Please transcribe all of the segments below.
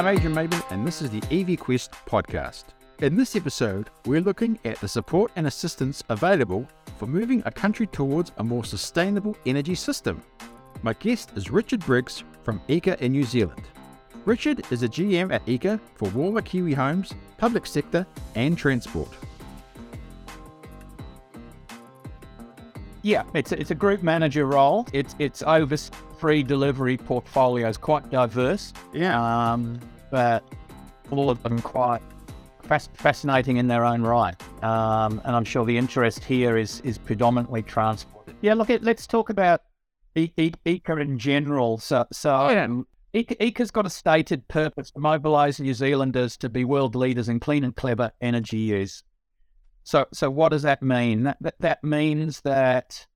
I'm Adrian Maben, and this is the EV Quest podcast. In this episode, we're looking at the support and assistance available for moving a country towards a more sustainable energy system. My guest is Richard Briggs from EECA in New Zealand. Richard is a GM at EECA for warmer Kiwi homes, public sector, and transport. Yeah, it's a, it's a group manager role. It's it's over three delivery portfolios, quite diverse. Yeah. Um, but all of them quite fas- fascinating in their own right. Um, and I'm sure the interest here is is predominantly transport. Yeah, look, it, let's talk about e- e- EECA in general. So, so Oh, yeah. EECA, EECA's got a stated purpose to mobilise New Zealanders to be world leaders in clean and clever energy use. So, so what does that mean? That, that, that means that,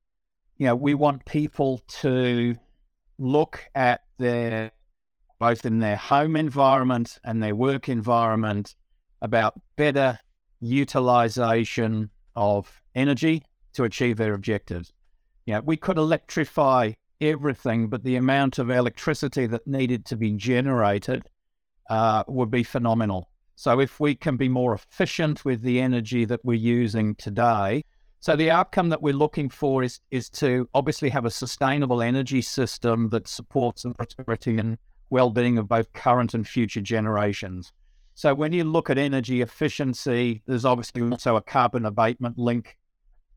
you know, we want people to look at their, both in their home environment and their work environment, about better utilization of energy to achieve their objectives. Know, we could electrify everything, but the amount of electricity that needed to be generated uh, would be phenomenal. So if we can be more efficient with the energy that we're using today, so the outcome that we're looking for is is to obviously have a sustainable energy system that supports the prosperity and well-being of both current and future generations. So when you look at energy efficiency, there's obviously also a carbon abatement link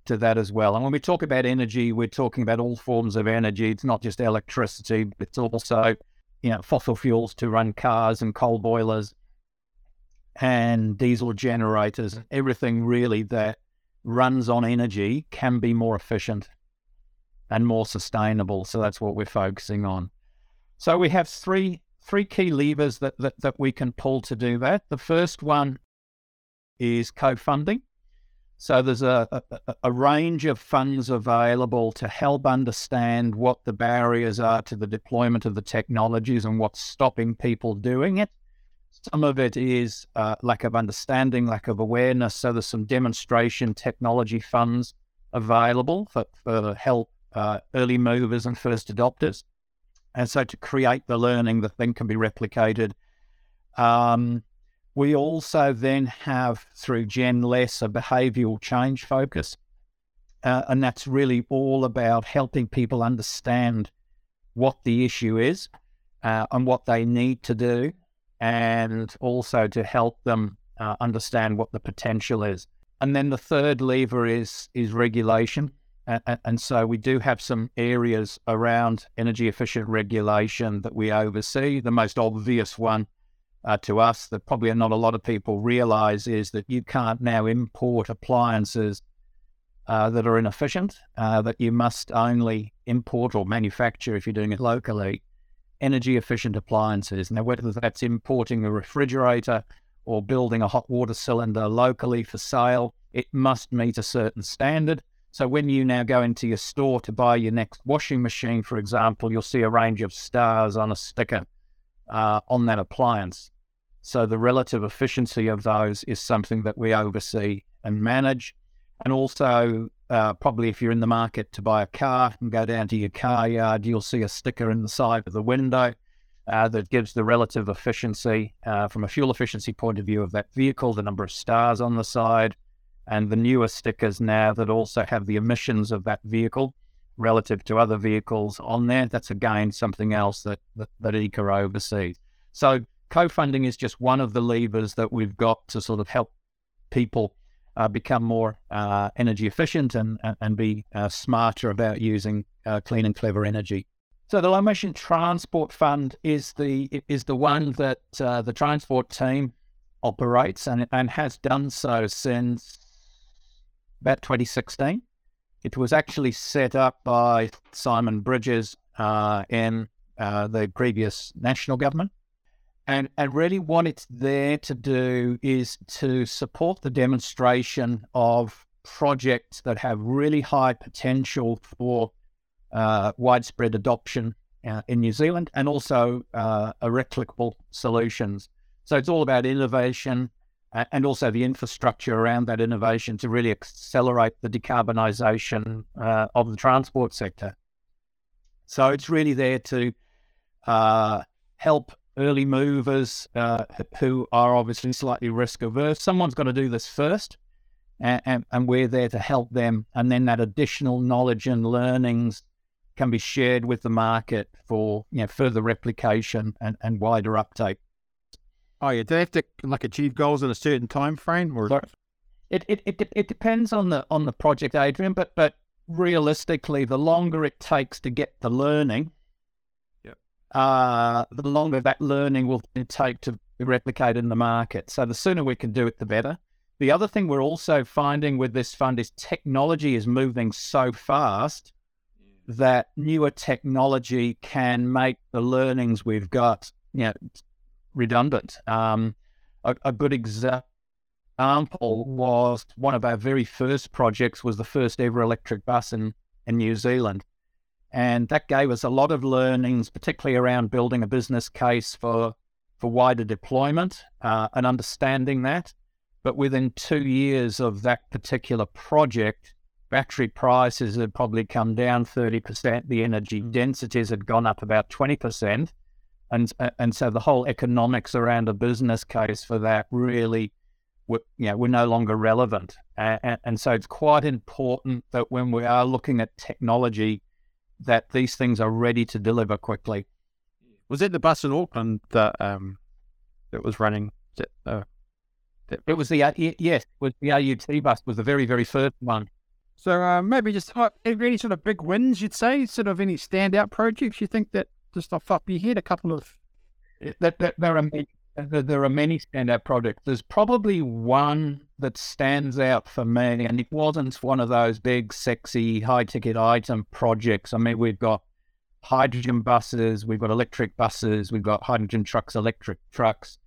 to that as well. And when we talk about energy, we're talking about all forms of energy. It's not just electricity, it's also, you know, fossil fuels to run cars and coal boilers and diesel generators, everything really that runs on energy can be more efficient and more sustainable. So that's what we're focusing on. So we have three three key levers that, that, that we can pull to do that. The first one is co-funding. So there's a, a, a range of funds available to help understand what the barriers are to the deployment of the technologies and what's stopping people doing it. Some of it is uh, lack of understanding, lack of awareness. So there's some demonstration technology funds available for, for help uh, early movers and first adopters. And so to create the learning that then can be replicated. Um, we also then have through Gen Less a behavioural change focus. Uh, and that's really all about helping people understand what the issue is uh, and what they need to do and also to help them uh, understand what the potential is. And then the third lever is is regulation, and, so we do have some areas around energy efficient regulation that we oversee. The most obvious one uh, to us that probably not a lot of people realize is that you can't now import appliances uh, that are inefficient. Uh, that you must only import or manufacture if you're doing it locally energy efficient appliances. Now, whether that's importing a refrigerator or building a hot water cylinder locally for sale, it must meet a certain standard. So, when you now go into your store to buy your next washing machine, for example, you'll see a range of stars on a sticker uh, on that appliance. So, the relative efficiency of those is something that we oversee and manage. And also, uh, probably if you're in the market to buy a car and go down to your car yard, you'll see a sticker in the side of the window uh, that gives the relative efficiency uh, from a fuel efficiency point of view of that vehicle, the number of stars on the side, and the newer stickers now that also have the emissions of that vehicle relative to other vehicles on there. That's again something else that, that, that EECA oversees. So co-funding is just one of the levers that we've got to sort of help people uh, become more uh, energy efficient and and be uh, smarter about using uh, clean and clever energy. So the low emission transport fund is the is the one that uh, the transport team operates and and has done so since about 2016. It was actually set up by Simon Bridges uh, in the previous national government. And, and really, what it's there to do is to support the demonstration of projects that have really high potential for uh, widespread adoption uh, in New Zealand and also uh, replicable solutions. So it's all about innovation and also the infrastructure around that innovation to really accelerate the decarbonisation uh, of the transport sector. So it's really there to uh, help early movers uh, who are obviously slightly risk averse. Someone's got to do this first, and, and, and, we're there to help them. And then that additional knowledge and learnings can be shared with the market for you know further replication and, and wider uptake. Oh yeah, do they have to like achieve goals in a certain time frame, or it, it it it depends on the on the project, Adrian. But but realistically, the longer it takes to get the learning, uh, the longer that learning will take to replicate in the market. So the sooner we can do it, the better. The other thing we're also finding with this fund is technology is moving so fast that newer technology can make the learnings we've got, you know, redundant. Um, a, a good example was one of our very first projects was the first ever electric bus in, in New Zealand. And that gave us a lot of learnings, particularly around building a business case for, for wider deployment uh, and understanding that. But within two years of that particular project, battery prices had probably come down 30%, the energy mm. densities had gone up about 20%. And, and so the whole economics around a business case for that really were, you know, were no longer relevant. And, and so it's quite important that when we are looking at technology, that these things are ready to deliver quickly. Was it the bus in Auckland that um that was running? It, uh, that... it was the uh, yes, was the AUT bus was the very very first one. So uh, maybe just any sort of big wins you'd say, sort of any standout projects you think that just off up your head, a couple of that, that there are many, there are many standout projects. There's probably one that stands out for me, and it wasn't one of those big, sexy, high ticket item projects. I mean, we've got hydrogen buses, we've got electric buses, we've got hydrogen trucks, electric trucks.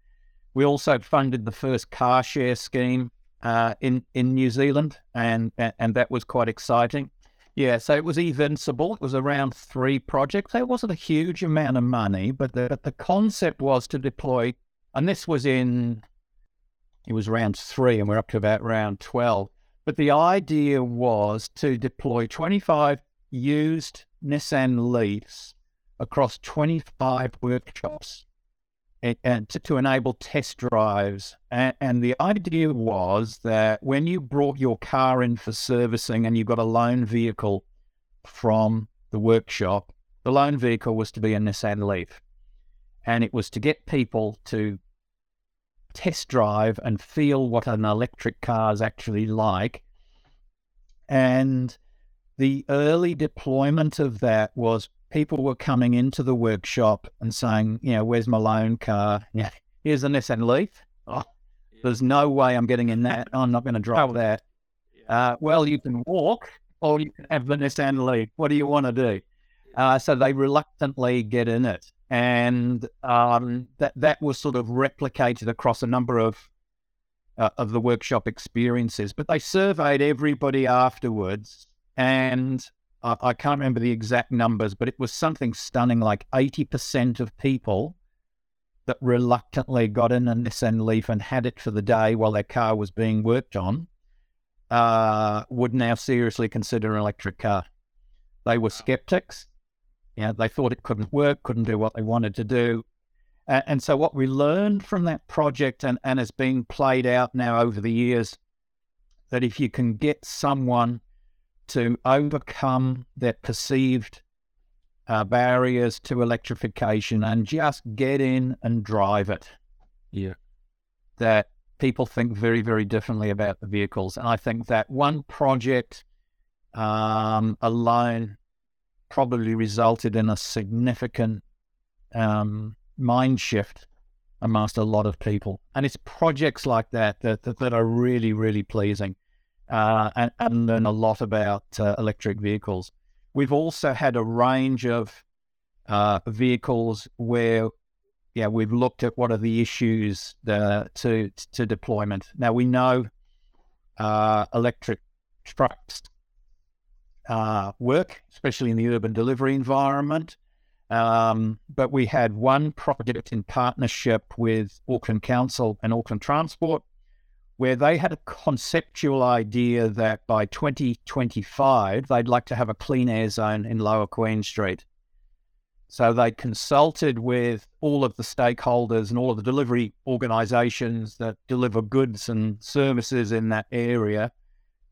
We also funded the first car share scheme uh, in in New Zealand, and and that was quite exciting. Yeah, so it was Evincible. It was around three projects. It wasn't a huge amount of money, but the, but the concept was to deploy and this was in, it was round three, and we're up to about round 12. But the idea was to deploy 25 used Nissan Leafs across 25 workshops and, and to, to, enable test drives. And, and, the idea was that when you brought your car in for servicing and you got a loan vehicle from the workshop, the loan vehicle was to be a Nissan Leaf and it was to get people to test drive and feel what an electric car is actually like. And the early deployment of that was people were coming into the workshop and saying, you know, where's my loan car? Yeah, here's a Nissan Leaf. Oh, there's no way I'm getting in that. I'm not going to drive that. Uh, well, you can walk or you can have the Nissan Leaf. What do you want to do? Uh, so they reluctantly get in it and um, that that was sort of replicated across a number of uh, of the workshop experiences. But they surveyed everybody afterwards, and I, I can't remember the exact numbers, but it was something stunning, like eighty percent of people that reluctantly got in a Nissan Leaf and had it for the day while their car was being worked on uh, would now seriously consider an electric car. They were skeptics you know, they thought it couldn't work, couldn't do what they wanted to do. And, and so, what we learned from that project and, and has been played out now over the years that if you can get someone to overcome their perceived uh, barriers to electrification and just get in and drive it. Yeah. That people think very, very differently about the vehicles. And I think that one project um, alone probably resulted in a significant um, mind shift amongst a lot of people. And it's projects like that that, that, that are really, really pleasing uh, and, and, learn a lot about uh, electric vehicles. We've also had a range of uh, vehicles where yeah, we've looked at what are the issues to to deployment. Now we know uh, electric trucks uh, work, especially in the urban delivery environment. Um, but we had one project in partnership with Auckland Council and Auckland Transport, where they had a conceptual idea that by 2025 they'd like to have a clean air zone in Lower Queen Street. So they consulted with all of the stakeholders and all of the delivery organizations that deliver goods and services in that area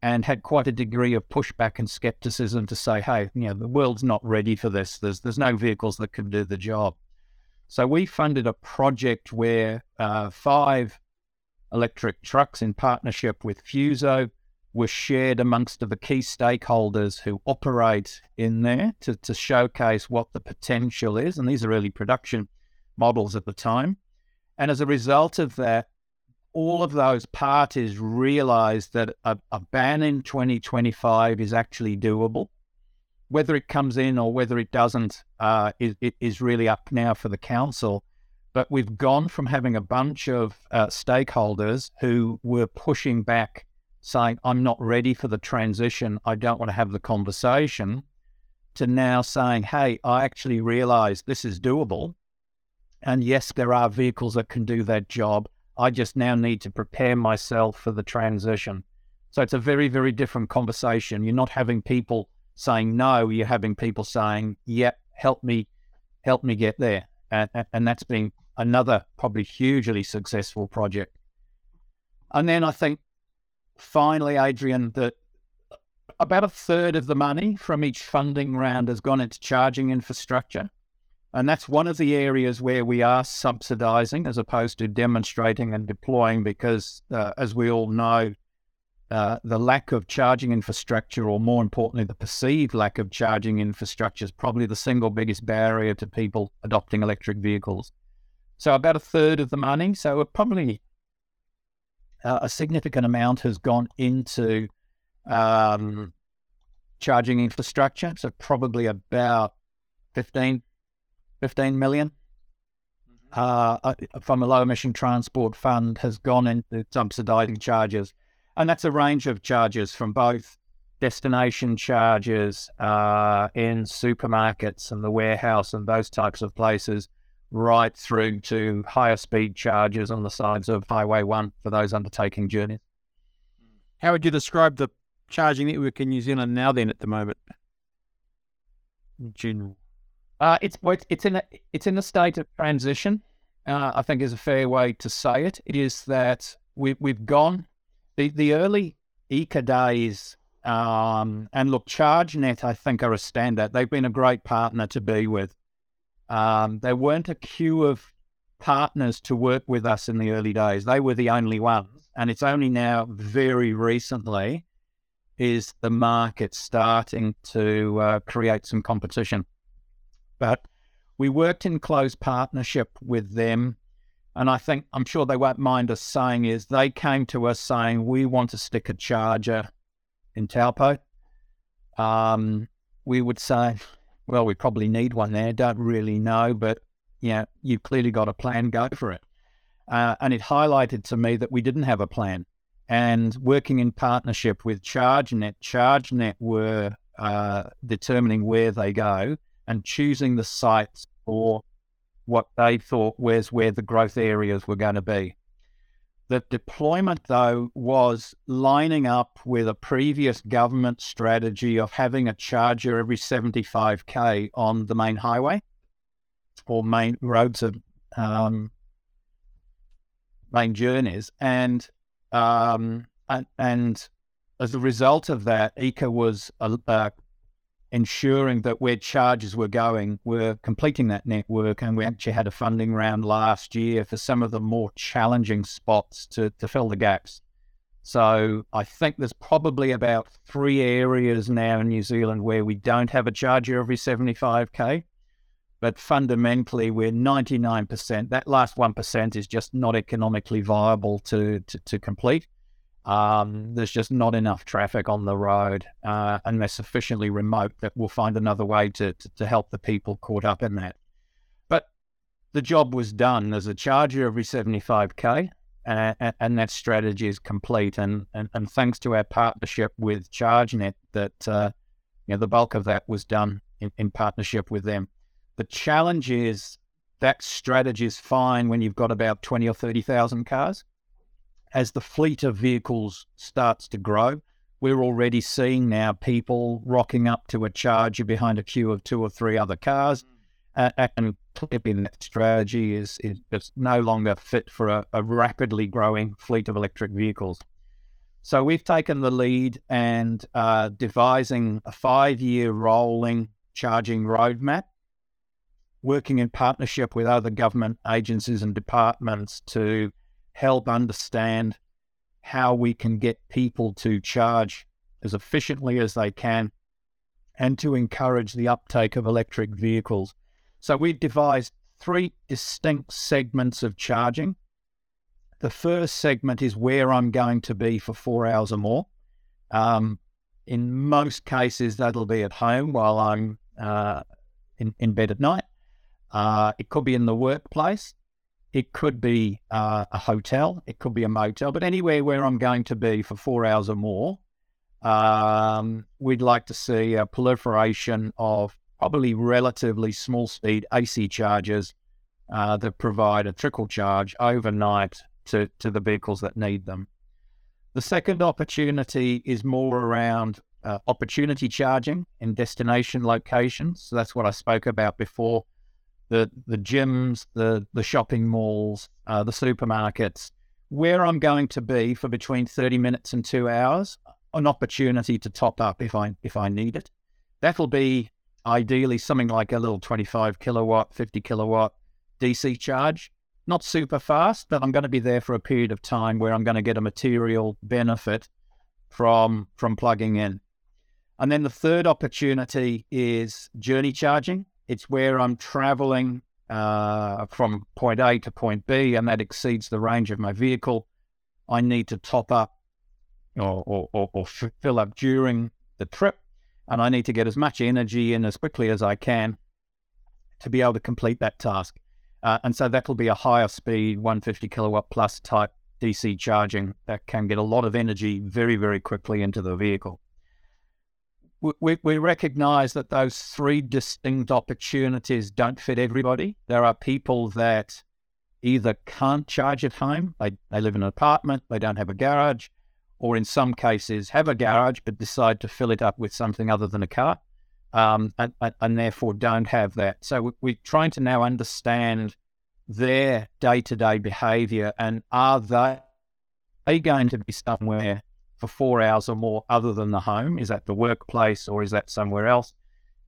and had quite a degree of pushback and skepticism to say, hey, you know, the world's not ready for this. There's there's no vehicles that can do the job. So we funded a project where uh, five electric trucks in partnership with Fuso were shared amongst the key stakeholders who operate in there to, to showcase what the potential is. And these are early production models at the time. And as a result of that, all of those parties realize that a, a ban in 2025 is actually doable. Whether it comes in or whether it doesn't uh, is, is really up now for the council. But we've gone from having a bunch of uh, stakeholders who were pushing back saying, I'm not ready for the transition, I don't want to have the conversation, to now saying, hey, I actually realize this is doable. And yes, there are vehicles that can do that job. I just now need to prepare myself for the transition. So it's a very, very different conversation. You're not having people saying no, you're having people saying, yep, help me, help me get there. And, and that's been another probably hugely successful project. And then I think finally, Adrian, that about a third of the money from each funding round has gone into charging infrastructure. And that's one of the areas where we are subsidizing as opposed to demonstrating and deploying, because uh, as we all know, uh, the lack of charging infrastructure, or more importantly, the perceived lack of charging infrastructure, is probably the single biggest barrier to people adopting electric vehicles. So, about a third of the money, so probably uh, a significant amount has gone into um, charging infrastructure. So probably about 15, 15 million mm-hmm. uh, uh, from a low emission transport fund has gone into subsidizing charges. And that's a range of charges from both destination charges uh, in supermarkets and the warehouse and those types of places right through to higher speed charges on the sides of Highway 1 for those undertaking journeys. How would you describe the charging network in New Zealand now, then, at the moment? In general. Uh, it's it's in a it's in a state of transition. Uh, I think is a fair way to say it. It is that we we've gone the the early EECA days um, and look, ChargeNet I think are a standout. They've been a great partner to be with. Um, there weren't a queue of partners to work with us in the early days. They were the only ones. And it's only now, very recently, is the market starting to uh, create some competition. But we worked in close partnership with them. And I think, I'm sure they won't mind us saying, is they came to us saying, we want to stick a charger in Taupo. Um, we would say, well, we probably need one there. Don't really know, but yeah, you've clearly got a plan. Go for it. Uh, and it highlighted to me that we didn't have a plan. And working in partnership with ChargeNet, ChargeNet were uh, determining where they go and choosing the sites for what they thought was where the growth areas were going to be. The deployment, though, was lining up with a previous government strategy of having a charger every 75k on the main highway or main roads of um, main journeys, and, um, and as a result of that, EECA was uh, ensuring that where charges were going, we're completing that network. And we mm. actually had a funding round last year for some of the more challenging spots to, to fill the gaps. So I think there's probably about three areas now in New Zealand where we don't have a charger every 75K. But fundamentally, we're 99%. That last 1% is just not economically viable to, to, to complete. Um, there's just not enough traffic on the road, uh, and they're sufficiently remote that we'll find another way to, to, to help the people caught up in that. But the job was done. There's a charger every 75k, uh, and that strategy is complete. And, and, and thanks to our partnership with ChargeNet, that uh, you know, the bulk of that was done in, in partnership with them. The challenge is that strategy is fine when you've got about 20 or 30,000 cars as the fleet of vehicles starts to grow, we're already seeing now people rocking up to a charger behind a queue of two or three other cars. and clearly that strategy is, is just no longer fit for a, a rapidly growing fleet of electric vehicles. So we've taken the lead and uh, devising a five-year rolling charging roadmap, working in partnership with other government agencies and departments to help understand how we can get people to charge as efficiently as they can and to encourage the uptake of electric vehicles. So we've devised three distinct segments of charging. The first segment is where I'm going to be for four hours or more. Um, in most cases, that'll be at home while I'm uh, in, in bed at night. Uh, it could be in the workplace. It could be uh, a hotel. It could be a motel, but anywhere where I'm going to be for four hours or more, um, we'd like to see a proliferation of probably relatively small speed AC chargers uh, that provide a trickle charge overnight to, to the vehicles that need them. The second opportunity is more around uh, opportunity charging in destination locations. So that's what I spoke about before. The the gyms, the the shopping malls, uh, the supermarkets, where I'm going to be for between 30 minutes and two hours, an opportunity to top up if I if I need it. That'll be ideally something like a little 25 kilowatt, 50 kilowatt DC charge. Not super fast, but I'm going to be there for a period of time where I'm going to get a material benefit from from plugging in. And then the third opportunity is journey charging. It's where I'm traveling uh, from point A to point B, and that exceeds the range of my vehicle. I need to top up or, or, or, or fill up during the trip and I need to get as much energy in as quickly as I can to be able to complete that task. Uh, and so that'll be a higher speed 150 kilowatt plus type DC charging that can get a lot of energy very, very quickly into the vehicle. We, we recognize that those three distinct opportunities don't fit everybody. There are people that either can't charge at home, they, they live in an apartment, they don't have a garage, or in some cases have a garage but decide to fill it up with something other than a car, um, and, and, therefore don't have that. So we're trying to now understand their day to day behavior and are they, are they going to be somewhere for four hours or more other than the home? Is that the workplace or is that somewhere else?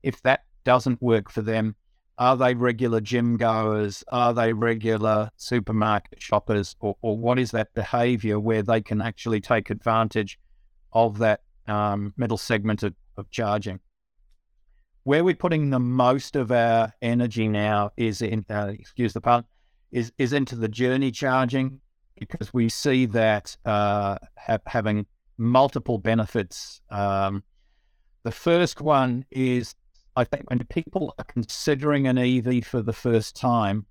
If that doesn't work for them, are they regular gym goers? Are they regular supermarket shoppers? Or, or what is that behavior where they can actually take advantage of that um, middle segment of, of charging? Where we're putting the most of our energy now is in, uh, excuse the pun, is, is into the journey charging because we see that uh, ha- having multiple benefits. Um, the first one is I think when people are considering an EV for the first time,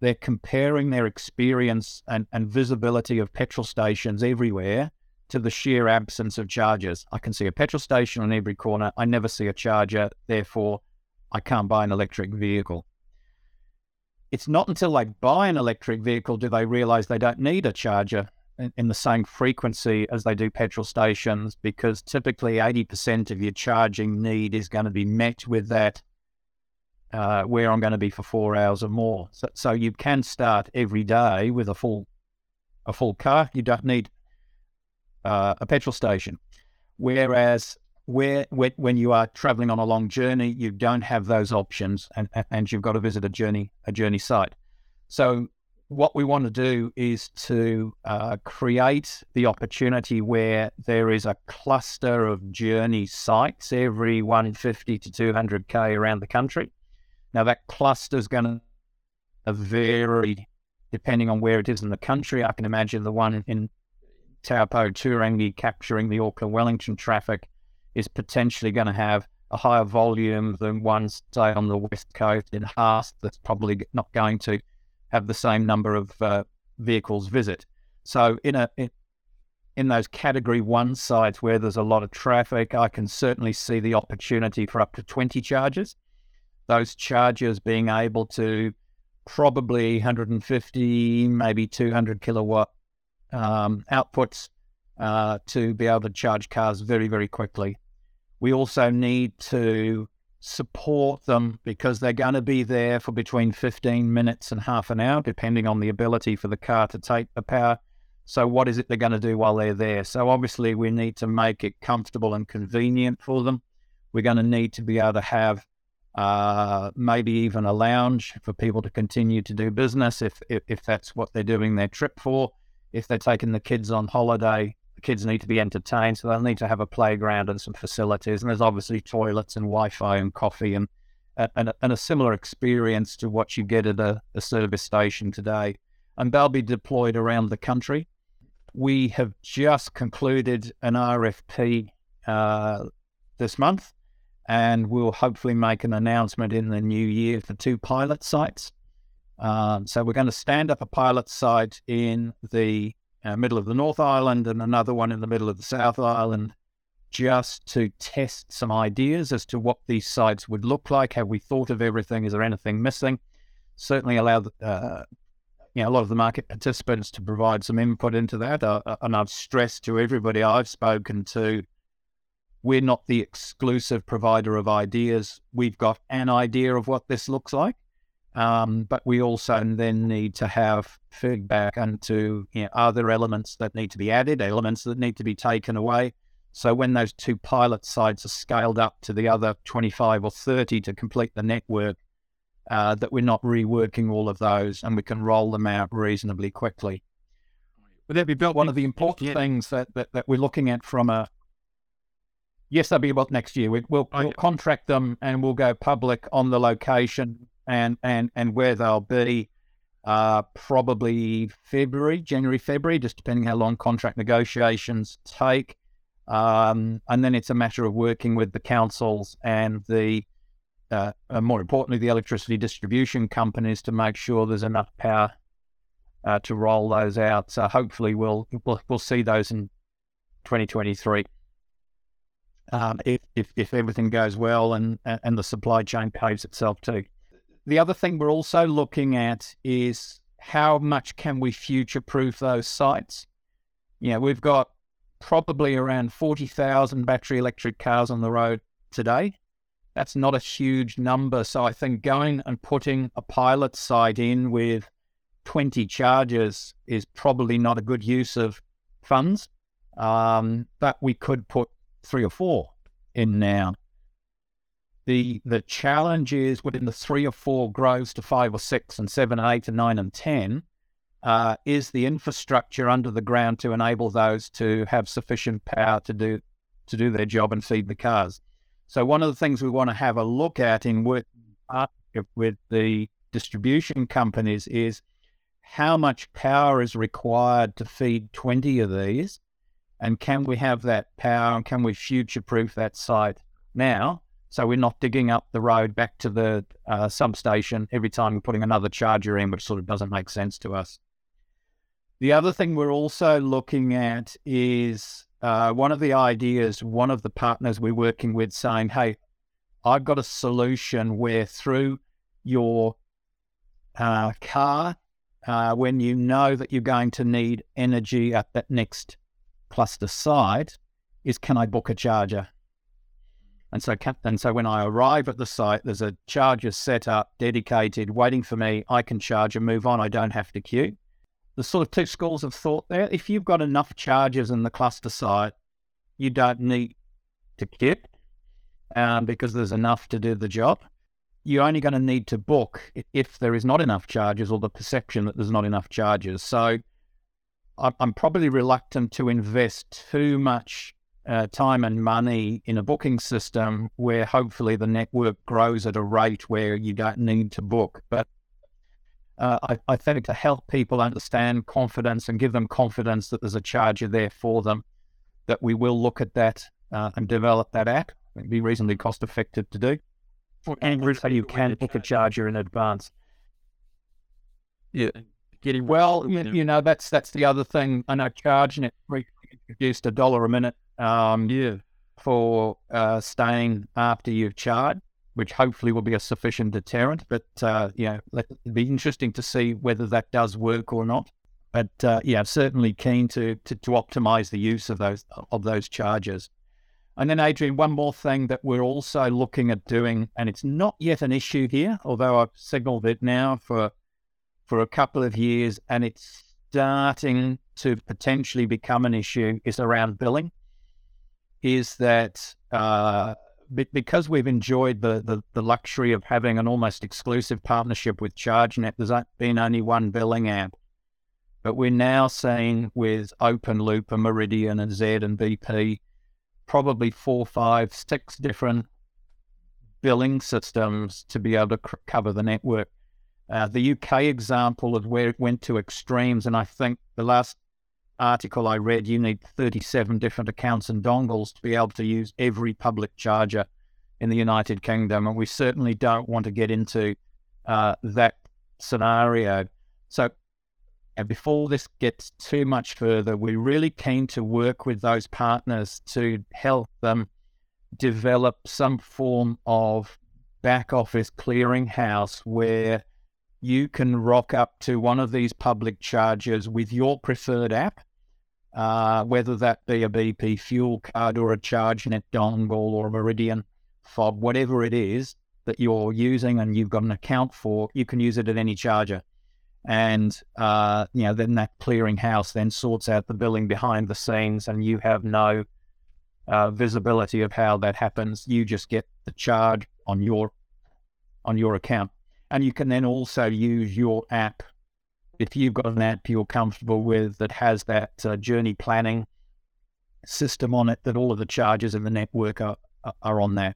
they're comparing their experience and, and visibility of petrol stations everywhere to the sheer absence of chargers. I can see a petrol station on every corner. I never see a charger. Therefore, I can't buy an electric vehicle. It's not until they buy an electric vehicle do they realize they don't need a charger in the same frequency as they do petrol stations because typically 80% of your charging need is going to be met with that uh, where I'm going to be for four hours or more. So, so you can start every day with a full a full car. You don't need uh, a petrol station. Whereas where when you are traveling on a long journey, you don't have those options, and and you've got to visit a journey a journey site. So what we want to do is to uh, create the opportunity where there is a cluster of journey sites every 150 to 200k around the country. Now that cluster is going to vary depending on where it is in the country. I can imagine the one in Taupo, Turangi, capturing the Auckland Wellington traffic is potentially going to have a higher volume than one, say, on the west coast in Haast that's probably not going to have the same number of uh, vehicles visit. So in a in, in those category one sites where there's a lot of traffic, I can certainly see the opportunity for up to 20 charges. Those chargers being able to probably 150, maybe 200 kilowatt um, outputs uh, to be able to charge cars very, very quickly. We also need to support them because they're going to be there for between 15 minutes and half an hour, depending on the ability for the car to take the power. So, what is it they're going to do while they're there? So, obviously, we need to make it comfortable and convenient for them. We're going to need to be able to have uh, maybe even a lounge for people to continue to do business if, if, if that's what they're doing their trip for. If they're taking the kids on holiday, kids need to be entertained, so they'll need to have a playground and some facilities. And there's obviously toilets and Wi-Fi and coffee and and, and a similar experience to what you get at a, a service station today. And they'll be deployed around the country. We have just concluded an RFP uh, this month, and we'll hopefully make an announcement in the new year for two pilot sites. Um, so we're going to stand up a pilot site in the uh, middle of the North Island and another one in the middle of the South Island, just to test some ideas as to what these sites would look like. Have we thought of everything? Is there anything missing? Certainly allow uh, you know, a lot of the market participants to provide some input into that. Uh, uh, and I've stressed to everybody I've spoken to, we're not the exclusive provider of ideas. We've got an idea of what this looks like. Um, but we also then need to have feedback into you know, other elements that need to be added, elements that need to be taken away. So when those two pilot sites are scaled up to the other 25 or 30 to complete the network, uh, that we're not reworking all of those and we can roll them out reasonably quickly. Would that be built? One of the important yeah. things that, that, that, we're looking at from a yes, that'll be about next year. We, will we'll contract them and we'll go public on the location and and and where they'll be. Uh, probably February, January, February, just depending how long contract negotiations take. Um, and then it's a matter of working with the councils and the, uh, uh, more importantly, the electricity distribution companies to make sure there's enough power uh, to roll those out. So hopefully we'll we'll, we'll see those in 2023. Um, if, if if everything goes well and and the supply chain behaves itself too. The other thing we're also looking at is how much can we future proof those sites? Know, we've got probably around 40,000 battery electric cars on the road today. That's not a huge number. So I think going and putting a pilot site in with 20 chargers is probably not a good use of funds. Um, but we could put three or four in now the the challenge is within the three or four grows to five or six and seven and eight and nine and ten uh, is the infrastructure under the ground to enable those to have sufficient power to do to do their job and feed the cars. So one of the things we want to have a look at in work with the distribution companies is how much power is required to feed 20 of these and can we have that power and can we future proof that site now so we're not digging up the road back to the uh, substation every time we're putting another charger in, which sort of doesn't make sense to us. The other thing we're also looking at is uh, one of the ideas, one of the partners we're working with saying, hey, I've got a solution where through your uh, car, uh, when you know that you're going to need energy at that next cluster site, is can I book a charger? And so, and so when I arrive at the site, there's a charger set up, dedicated, waiting for me. I can charge and move on. I don't have to queue. The sort of two schools of thought there. If you've got enough chargers in the cluster site, you don't need to queue um, because there's enough to do the job. You're only going to need to book if there is not enough chargers or the perception that there's not enough chargers. So I'm probably reluctant to invest too much uh, time and money in a booking system where hopefully the network grows at a rate where you don't need to book. But uh, I, I, think to help people understand confidence and give them confidence that there's a charger there for them, that we will look at that uh, and develop that app. It'd be reasonably cost effective to do. And so you can book a charger in advance. Yeah. Getting well, you, you know, that's that's the other thing. I know ChargeNet introduced a dollar a minute um, yeah. for uh, staying after you've charged, which hopefully will be a sufficient deterrent. But uh, yeah, it'll be interesting to see whether that does work or not. But uh, yeah, certainly keen to, to, to optimize the use of those of those charges. And then, Adrian, one more thing that we're also looking at doing, and it's not yet an issue here, although I've signaled it now for for a couple of years, and it's starting to potentially become an issue, is around billing. Is that uh, because we've enjoyed the, the, the luxury of having an almost exclusive partnership with ChargeNet, there's been only one billing app. But we're now seeing with OpenLoop and Meridian and Z and BP probably four, five, six different billing systems to be able to c- cover the network. Uh, the UK example of where it went to extremes, and I think the last article I read, you need 37 different accounts and dongles to be able to use every public charger in the United Kingdom, and we certainly don't want to get into uh, that scenario. So and before this gets too much further, we're really keen to work with those partners to help them develop some form of back office clearinghouse where you can rock up to one of these public chargers with your preferred app, uh, whether that be a BP fuel card or a ChargeNet dongle or a Meridian fob, whatever it is that you're using and you've got an account for, you can use it at any charger and uh, you know then that clearinghouse then sorts out the billing behind the scenes, and you have no uh, visibility of how that happens. You just get the charge on your on your account, and you can then also use your app if you've got an app you're comfortable with that has that uh, journey planning system on it. That all of the charges in the network are are on there,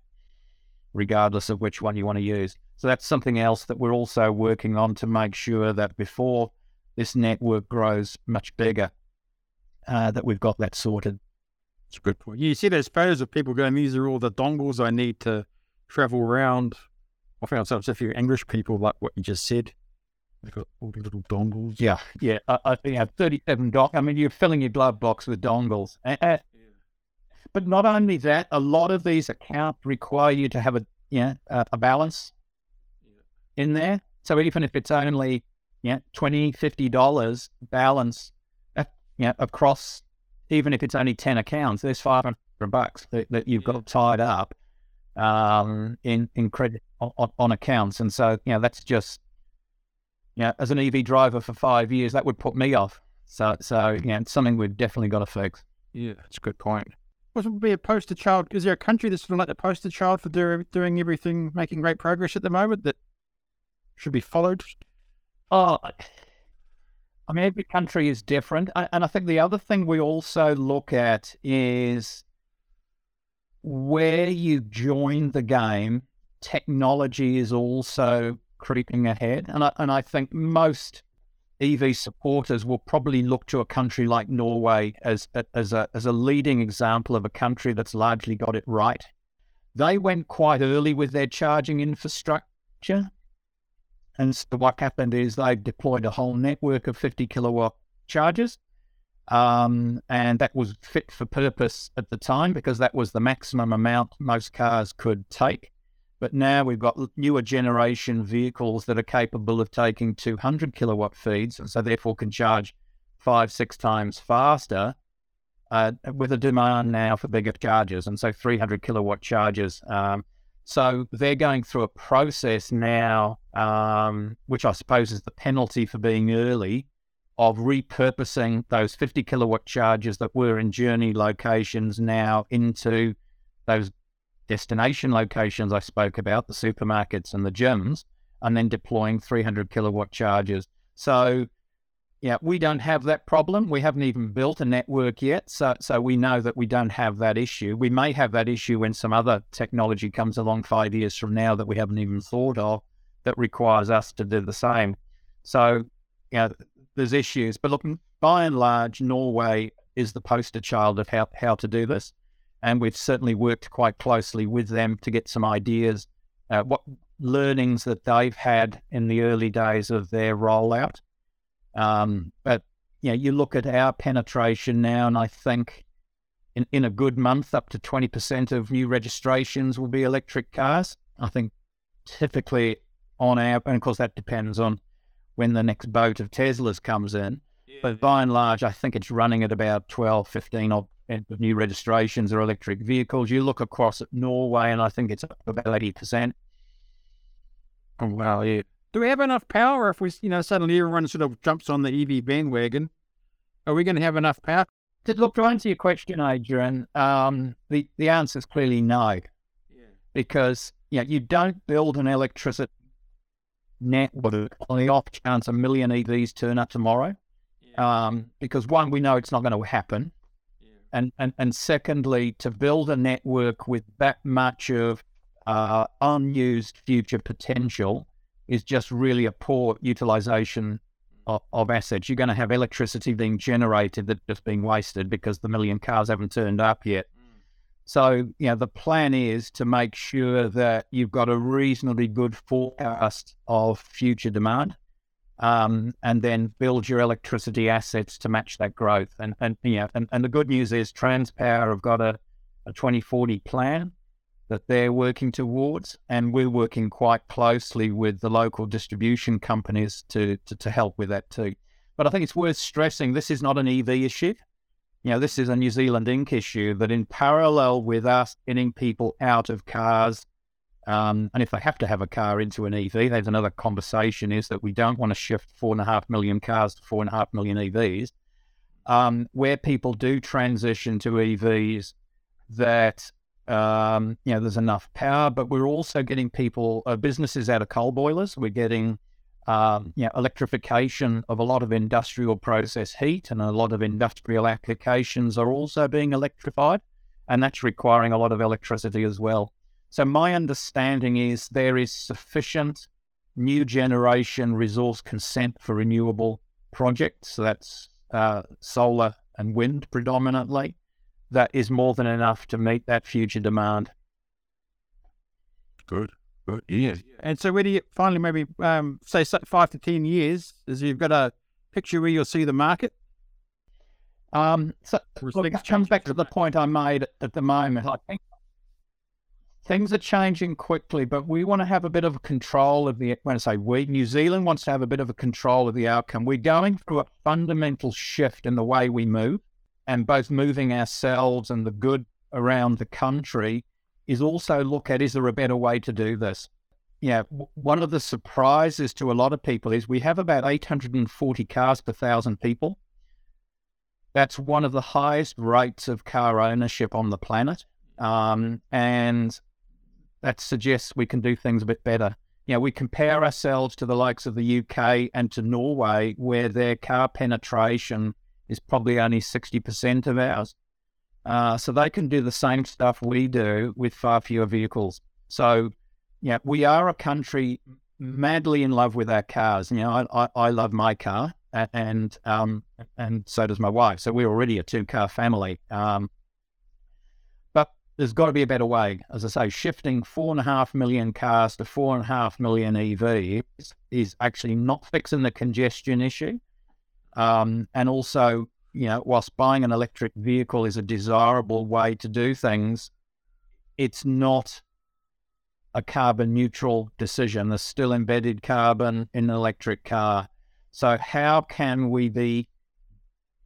regardless of which one you want to use. So that's something else that we're also working on to make sure that before this network grows much bigger, uh, that we've got that sorted. That's a good point. You see those photos of people going, these are all the dongles I need to travel around. I found some if you're English people, like what you just said. They've got all the little dongles. Yeah, yeah. I, I think you have 37 dong. I mean, you're filling your glove box with dongles. Uh, uh, but not only that, a lot of these accounts require you to have a yeah a, a balance in there. So even if it's only yeah, 20 $50 balance uh, yeah, across, even if it's only 10 accounts, there's 500 bucks that, that you've got tied up um, in, in credit on, on, accounts. And so, you know, that's just, you know, as an EV driver for five years, that would put me off. So, so you know, it's something we've definitely got to fix. Yeah, that's a good point. What would be a poster child? Is there a country that's sort of like the poster child for do, doing everything, making great progress at the moment that should be followed? Oh, I mean, every country is different. And I think the other thing we also look at is where you join the game, technology is also creeping ahead. And I, and I think most EV supporters will probably look to a country like Norway as, as, a, as a leading example of a country that's largely got it right. They went quite early with their charging infrastructure. And so what happened is they deployed a whole network of 50 kilowatt chargers. Um, and that was fit for purpose at the time because that was the maximum amount most cars could take. But now we've got newer generation vehicles that are capable of taking 200 kilowatt feeds, and so therefore can charge five, six times faster. Uh, with a demand now for bigger chargers, and so 300 kilowatt chargers um, so they're going through a process now, um, which I suppose is the penalty for being early, of repurposing those 50 kilowatt chargers that were in journey locations now into those destination locations I spoke about, the supermarkets and the gyms, and then deploying 300 kilowatt chargers. So yeah, we don't have that problem. We haven't even built a network yet, so so we know that we don't have that issue. We may have that issue when some other technology comes along five years from now that we haven't even thought of that requires us to do the same. So, know, there's issues, but look, by and large, Norway is the poster child of how how to do this, and we've certainly worked quite closely with them to get some ideas, uh, what learnings that they've had in the early days of their rollout um, but you know, you look at our penetration now, and I think in, in a good month, up to 20% of new registrations will be electric cars. I think typically on our, and of course that depends on when the next boat of Teslas comes in. Yeah. But by and large, I think it's running at about 12, 15 of new registrations or electric vehicles. You look across at Norway, and I think it's up about 80%. Oh, wow, yeah. Do we have enough power if we, you know, suddenly everyone sort of jumps on the EV bandwagon? Are we going to have enough power? To look to answer your question, Adrian, um, the the answer is clearly no, yeah. because you know, you don't build an electricity network on the off chance a million EVs turn up tomorrow. Yeah. Um, because one, we know it's not going to happen, yeah. and, and and secondly, to build a network with that much of uh, unused future potential is just really a poor utilization of, of, assets. You're going to have electricity being generated that's just being wasted because the million cars haven't turned up yet. So, you know, the plan is to make sure that you've got a reasonably good forecast of future demand. Um, and then build your electricity assets to match that growth. And and yeah, and, and the good news is Transpower have got a, a 2040 plan that they're working towards. And we're working quite closely with the local distribution companies to, to, to help with that too. But I think it's worth stressing this is not an EV issue. Know, this is a New Zealand Inc. issue that, in parallel with us getting people out of cars, um, and if they have to have a car into an EV, there's another conversation is that we don't want to shift four and a half million cars to four and a half million EVs. Um, where people do transition to EVs, that um, you know, there's enough power, but we're also getting people, uh, businesses out of coal boilers. We're getting, um, you know, electrification of a lot of industrial process heat, and a lot of industrial applications are also being electrified, and that's requiring a lot of electricity as well. So my understanding is there is sufficient new generation resource consent for renewable projects. That's uh, solar and wind predominantly that is more than enough to meet that future demand. Good, good, yeah. And so, where do you finally maybe um, say five to ten years? Is you've got a picture where you'll see the market? Um, so look, it comes back to the point I made at the moment. I think things are changing quickly, but we want to have a bit of control of the. When I say we, New Zealand wants to have a bit of a control of the outcome. We're going through a fundamental shift in the way we move and both moving ourselves and the good around the country is also look at is there a better way to do this? Yeah, one of the surprises to a lot of people is we have about 840 cars per thousand people. That's one of the highest rates of car ownership on the planet. Um, and that suggests we can do things a bit better. You know, we compare ourselves to the likes of the UK and to Norway, where their car penetration is probably only 60% of ours. Uh, so they can do the same stuff we do with far fewer vehicles. So, yeah, we are a country madly in love with our cars. You know, I, I, I love my car, and um, and so does my wife. So we're already a two car family. Um, but there's got to be a better way. As I say, shifting four and a half million cars to four and a half million EVs is actually not fixing the congestion issue. Um, and also, you know, whilst buying an electric vehicle is a desirable way to do things, it's not a carbon neutral decision. There's still embedded carbon in an electric car. So, how can we be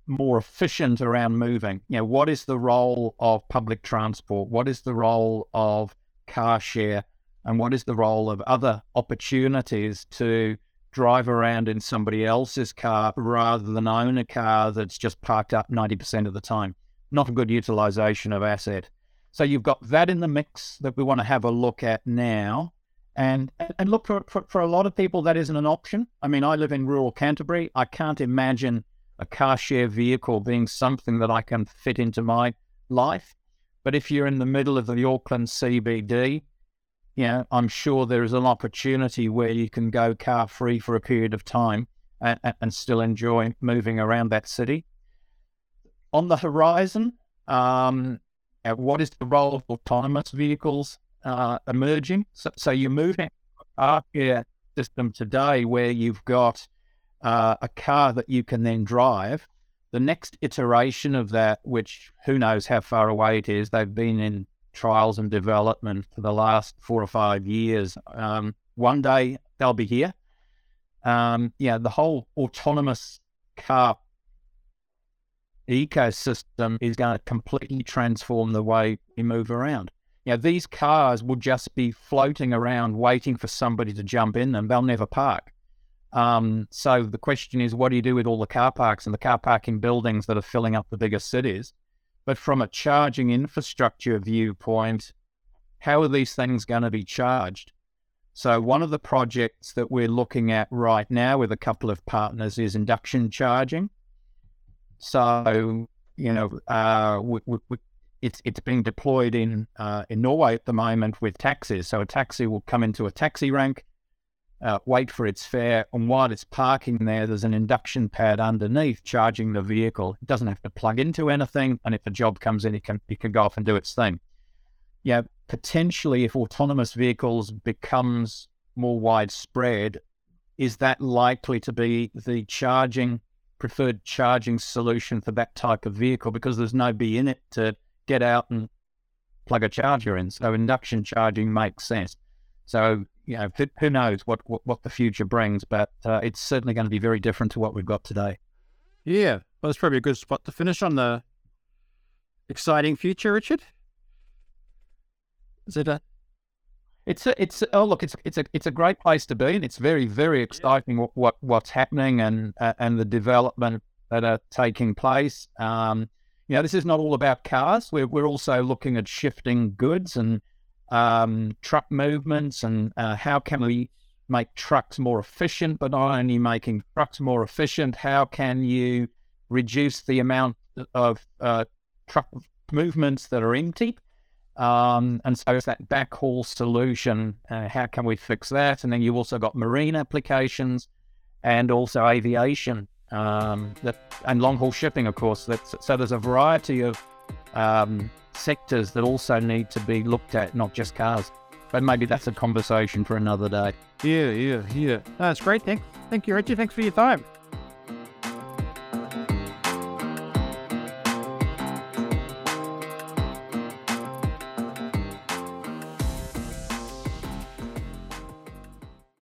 more efficient around moving? You know, what is the role of public transport? What is the role of car share? And what is the role of other opportunities to drive around in somebody else's car rather than own a car that's just parked up 90% of the time. Not a good utilization of asset. So you've got that in the mix that we want to have a look at now. And and look for, for, for a lot of people that isn't an option. I mean, I live in rural Canterbury. I can't imagine a car share vehicle being something that I can fit into my life. But if you're in the middle of the Auckland CBD, know, I'm sure there is an opportunity where you can go car free for a period of time and, and, still enjoy moving around that city. On the horizon, um, uh, what is the role of autonomous vehicles uh, emerging? So, so, you're moving up car system today where you've got uh, a car that you can then drive. The next iteration of that, which who knows how far away it is, they've been in trials and development for the last four or five years. Um, one day they'll be here. Um, yeah, the whole autonomous car ecosystem is going to completely transform the way we move around. Know, these cars will just be floating around waiting for somebody to jump in them. They'll never park. Um, so the question is, what do you do with all the car parks and the car parking buildings that are filling up the biggest cities? But from a charging infrastructure viewpoint, how are these things going to be charged? So one of the projects that we're looking at right now with a couple of partners is induction charging. So you know, uh, we, we, we, it's it's being deployed in uh, in Norway at the moment with taxis. So a taxi will come into a taxi rank, uh, wait for its fare, and while it's parking there, there's an induction pad underneath charging the vehicle. It doesn't have to plug into anything, and if a job comes in, it can it can go off and do its thing. Yeah, potentially, if autonomous vehicles becomes more widespread, is that likely to be the charging preferred charging solution for that type of vehicle because there's no be in it to get out and plug a charger in. So induction charging makes sense. So you know, who, who knows what, what, what the future brings, but uh, it's certainly going to be very different to what we've got today. Yeah, well, that's probably a good spot to finish on the exciting future, Richard. Is it a it's a, it's oh look, it's it's a it's a great place to be, and it's very very exciting what, what what's happening and uh, and the development that are taking place. Um, you know, this is not all about cars. We're we're also looking at shifting goods and um, truck movements and uh, how can we make trucks more efficient, but not only making trucks more efficient, how can you reduce the amount of uh, truck movements that are empty? Um, and so it's that backhaul solution. Uh, how can we fix that? And then you've also got marine applications and also aviation um, that, and long haul shipping, of course. That's, so there's a variety of um, sectors that also need to be looked at, not just cars. But maybe that's a conversation for another day. Yeah, yeah, yeah. That's great. Thank, thank you, Richard. Thanks for your time.